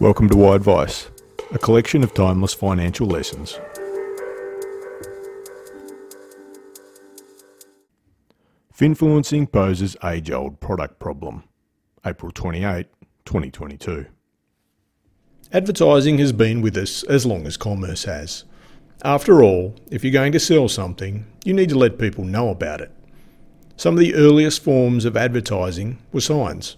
Welcome to Why Advice, a collection of timeless financial lessons. Finfluencing poses age old product problem. April 28, 2022. Advertising has been with us as long as commerce has. After all, if you're going to sell something, you need to let people know about it. Some of the earliest forms of advertising were signs.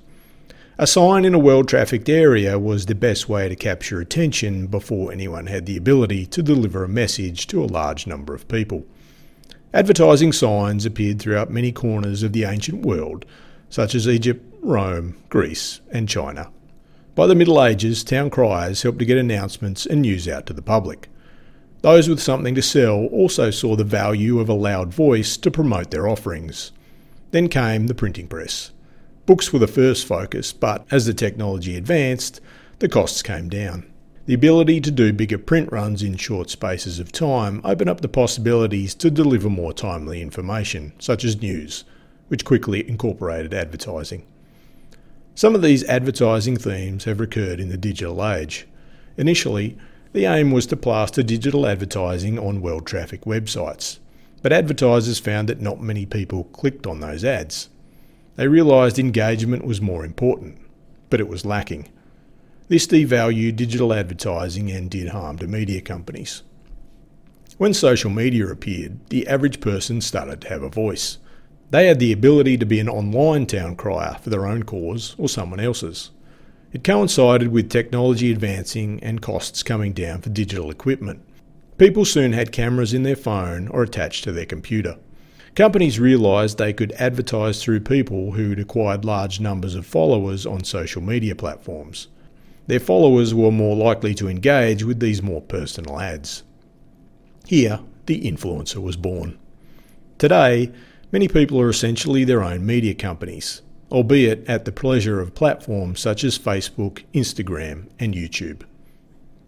A sign in a well trafficked area was the best way to capture attention before anyone had the ability to deliver a message to a large number of people. Advertising signs appeared throughout many corners of the ancient world, such as Egypt, Rome, Greece, and China. By the Middle Ages, town criers helped to get announcements and news out to the public. Those with something to sell also saw the value of a loud voice to promote their offerings. Then came the printing press. Books were the first focus, but as the technology advanced, the costs came down. The ability to do bigger print runs in short spaces of time opened up the possibilities to deliver more timely information, such as news, which quickly incorporated advertising. Some of these advertising themes have recurred in the digital age. Initially, the aim was to plaster digital advertising on well trafficked websites, but advertisers found that not many people clicked on those ads. They realised engagement was more important, but it was lacking. This devalued digital advertising and did harm to media companies. When social media appeared, the average person started to have a voice. They had the ability to be an online town crier for their own cause or someone else's. It coincided with technology advancing and costs coming down for digital equipment. People soon had cameras in their phone or attached to their computer. Companies realised they could advertise through people who'd acquired large numbers of followers on social media platforms. Their followers were more likely to engage with these more personal ads. Here, the influencer was born. Today, many people are essentially their own media companies, albeit at the pleasure of platforms such as Facebook, Instagram, and YouTube.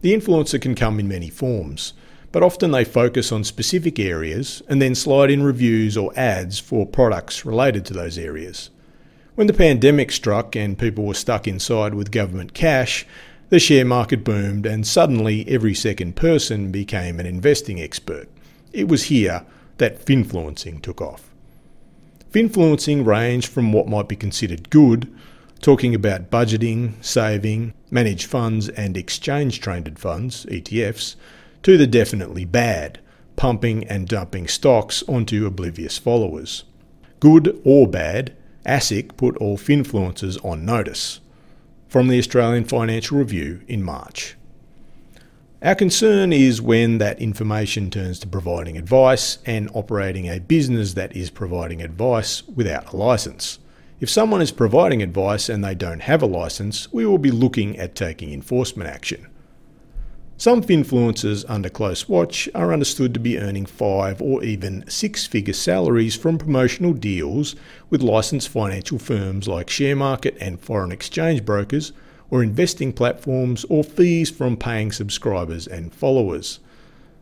The influencer can come in many forms but often they focus on specific areas and then slide in reviews or ads for products related to those areas. When the pandemic struck and people were stuck inside with government cash, the share market boomed and suddenly every second person became an investing expert. It was here that finfluencing took off. Finfluencing ranged from what might be considered good, talking about budgeting, saving, managed funds and exchange traded funds, ETFs, to the definitely bad, pumping and dumping stocks onto oblivious followers. Good or bad, ASIC put all finfluencers on notice. From the Australian Financial Review in March. Our concern is when that information turns to providing advice and operating a business that is providing advice without a license. If someone is providing advice and they don't have a license, we will be looking at taking enforcement action. Some finfluencers under close watch are understood to be earning five or even six figure salaries from promotional deals with licensed financial firms like share market and foreign exchange brokers, or investing platforms, or fees from paying subscribers and followers.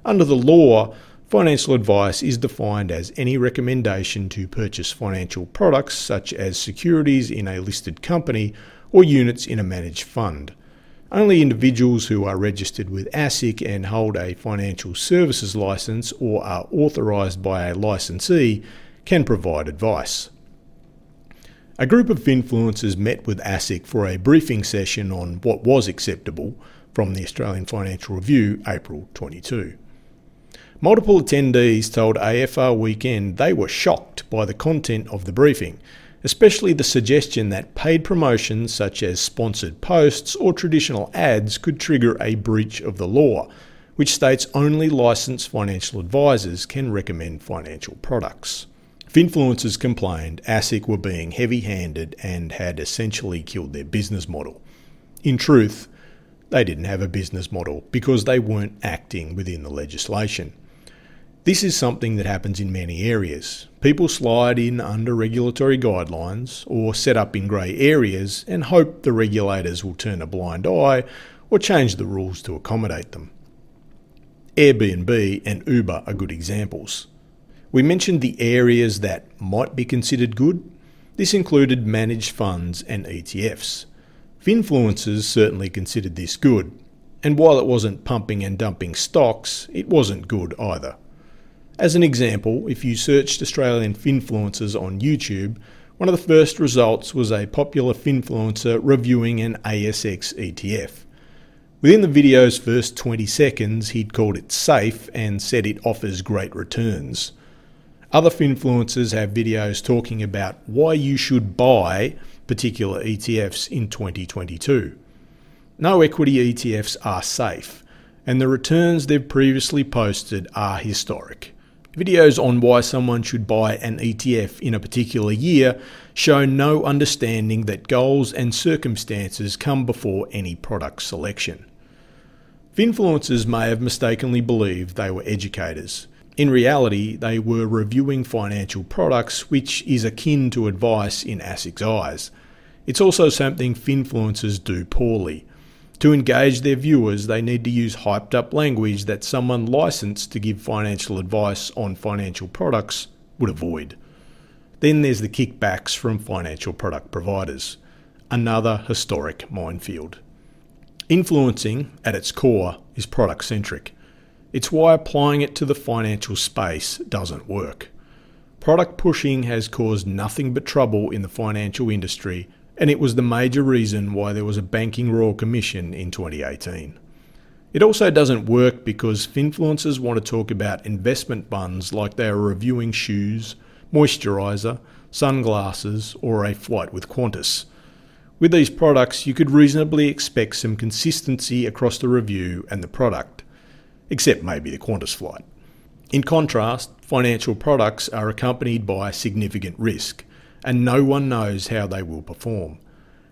Under the law, financial advice is defined as any recommendation to purchase financial products such as securities in a listed company or units in a managed fund. Only individuals who are registered with ASIC and hold a financial services license or are authorised by a licensee can provide advice. A group of influencers met with ASIC for a briefing session on what was acceptable from the Australian Financial Review, April 22. Multiple attendees told AFR Weekend they were shocked by the content of the briefing especially the suggestion that paid promotions such as sponsored posts or traditional ads could trigger a breach of the law, which states only licensed financial advisors can recommend financial products. Finfluencers complained ASIC were being heavy handed and had essentially killed their business model. In truth, they didn't have a business model because they weren't acting within the legislation. This is something that happens in many areas. People slide in under regulatory guidelines or set up in grey areas and hope the regulators will turn a blind eye or change the rules to accommodate them. Airbnb and Uber are good examples. We mentioned the areas that might be considered good. This included managed funds and ETFs. Finfluencers certainly considered this good, and while it wasn't pumping and dumping stocks, it wasn't good either. As an example, if you searched Australian finfluencers on YouTube, one of the first results was a popular finfluencer reviewing an ASX ETF. Within the video's first 20 seconds, he'd called it safe and said it offers great returns. Other finfluencers have videos talking about why you should buy particular ETFs in 2022. No equity ETFs are safe, and the returns they've previously posted are historic. Videos on why someone should buy an ETF in a particular year show no understanding that goals and circumstances come before any product selection. Finfluencers may have mistakenly believed they were educators. In reality, they were reviewing financial products, which is akin to advice in ASIC's eyes. It's also something finfluencers do poorly. To engage their viewers, they need to use hyped up language that someone licensed to give financial advice on financial products would avoid. Then there's the kickbacks from financial product providers. Another historic minefield. Influencing, at its core, is product centric. It's why applying it to the financial space doesn't work. Product pushing has caused nothing but trouble in the financial industry, and it was the major reason why there was a Banking Royal Commission in 2018. It also doesn't work because finfluencers want to talk about investment funds like they are reviewing shoes, moisturiser, sunglasses, or a flight with Qantas. With these products, you could reasonably expect some consistency across the review and the product except maybe the Qantas flight. In contrast, financial products are accompanied by significant risk, and no one knows how they will perform.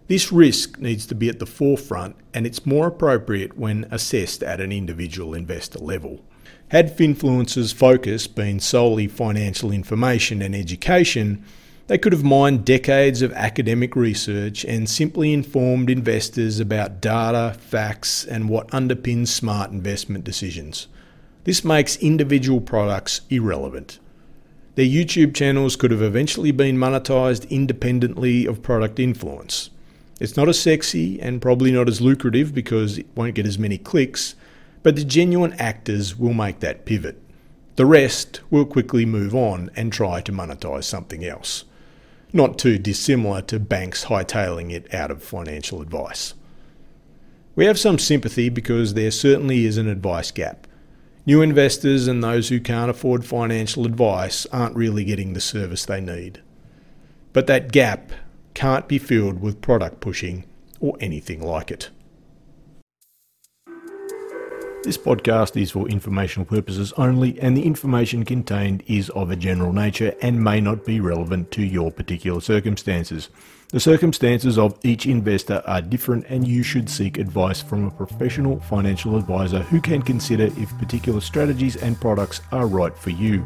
This risk needs to be at the forefront, and it's more appropriate when assessed at an individual investor level. Had Finfluence's focus been solely financial information and education, they could have mined decades of academic research and simply informed investors about data, facts, and what underpins smart investment decisions. This makes individual products irrelevant. Their YouTube channels could have eventually been monetized independently of product influence. It's not as sexy and probably not as lucrative because it won't get as many clicks, but the genuine actors will make that pivot. The rest will quickly move on and try to monetize something else not too dissimilar to banks hightailing it out of financial advice. We have some sympathy because there certainly is an advice gap. New investors and those who can't afford financial advice aren't really getting the service they need. But that gap can't be filled with product pushing or anything like it. This podcast is for informational purposes only, and the information contained is of a general nature and may not be relevant to your particular circumstances. The circumstances of each investor are different, and you should seek advice from a professional financial advisor who can consider if particular strategies and products are right for you.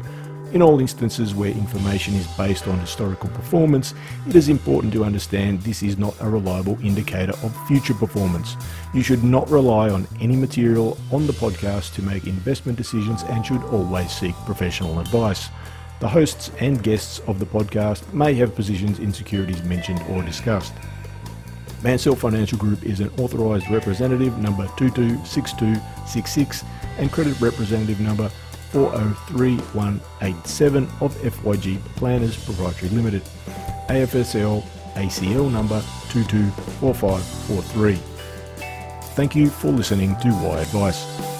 In all instances where information is based on historical performance, it is important to understand this is not a reliable indicator of future performance. You should not rely on any material on the podcast to make investment decisions and should always seek professional advice. The hosts and guests of the podcast may have positions in securities mentioned or discussed. Mansell Financial Group is an authorised representative number 226266 and credit representative number 403187 of FYG Planners Proprietary Limited, AFSL ACL number 224543. Thank you for listening to Why Advice.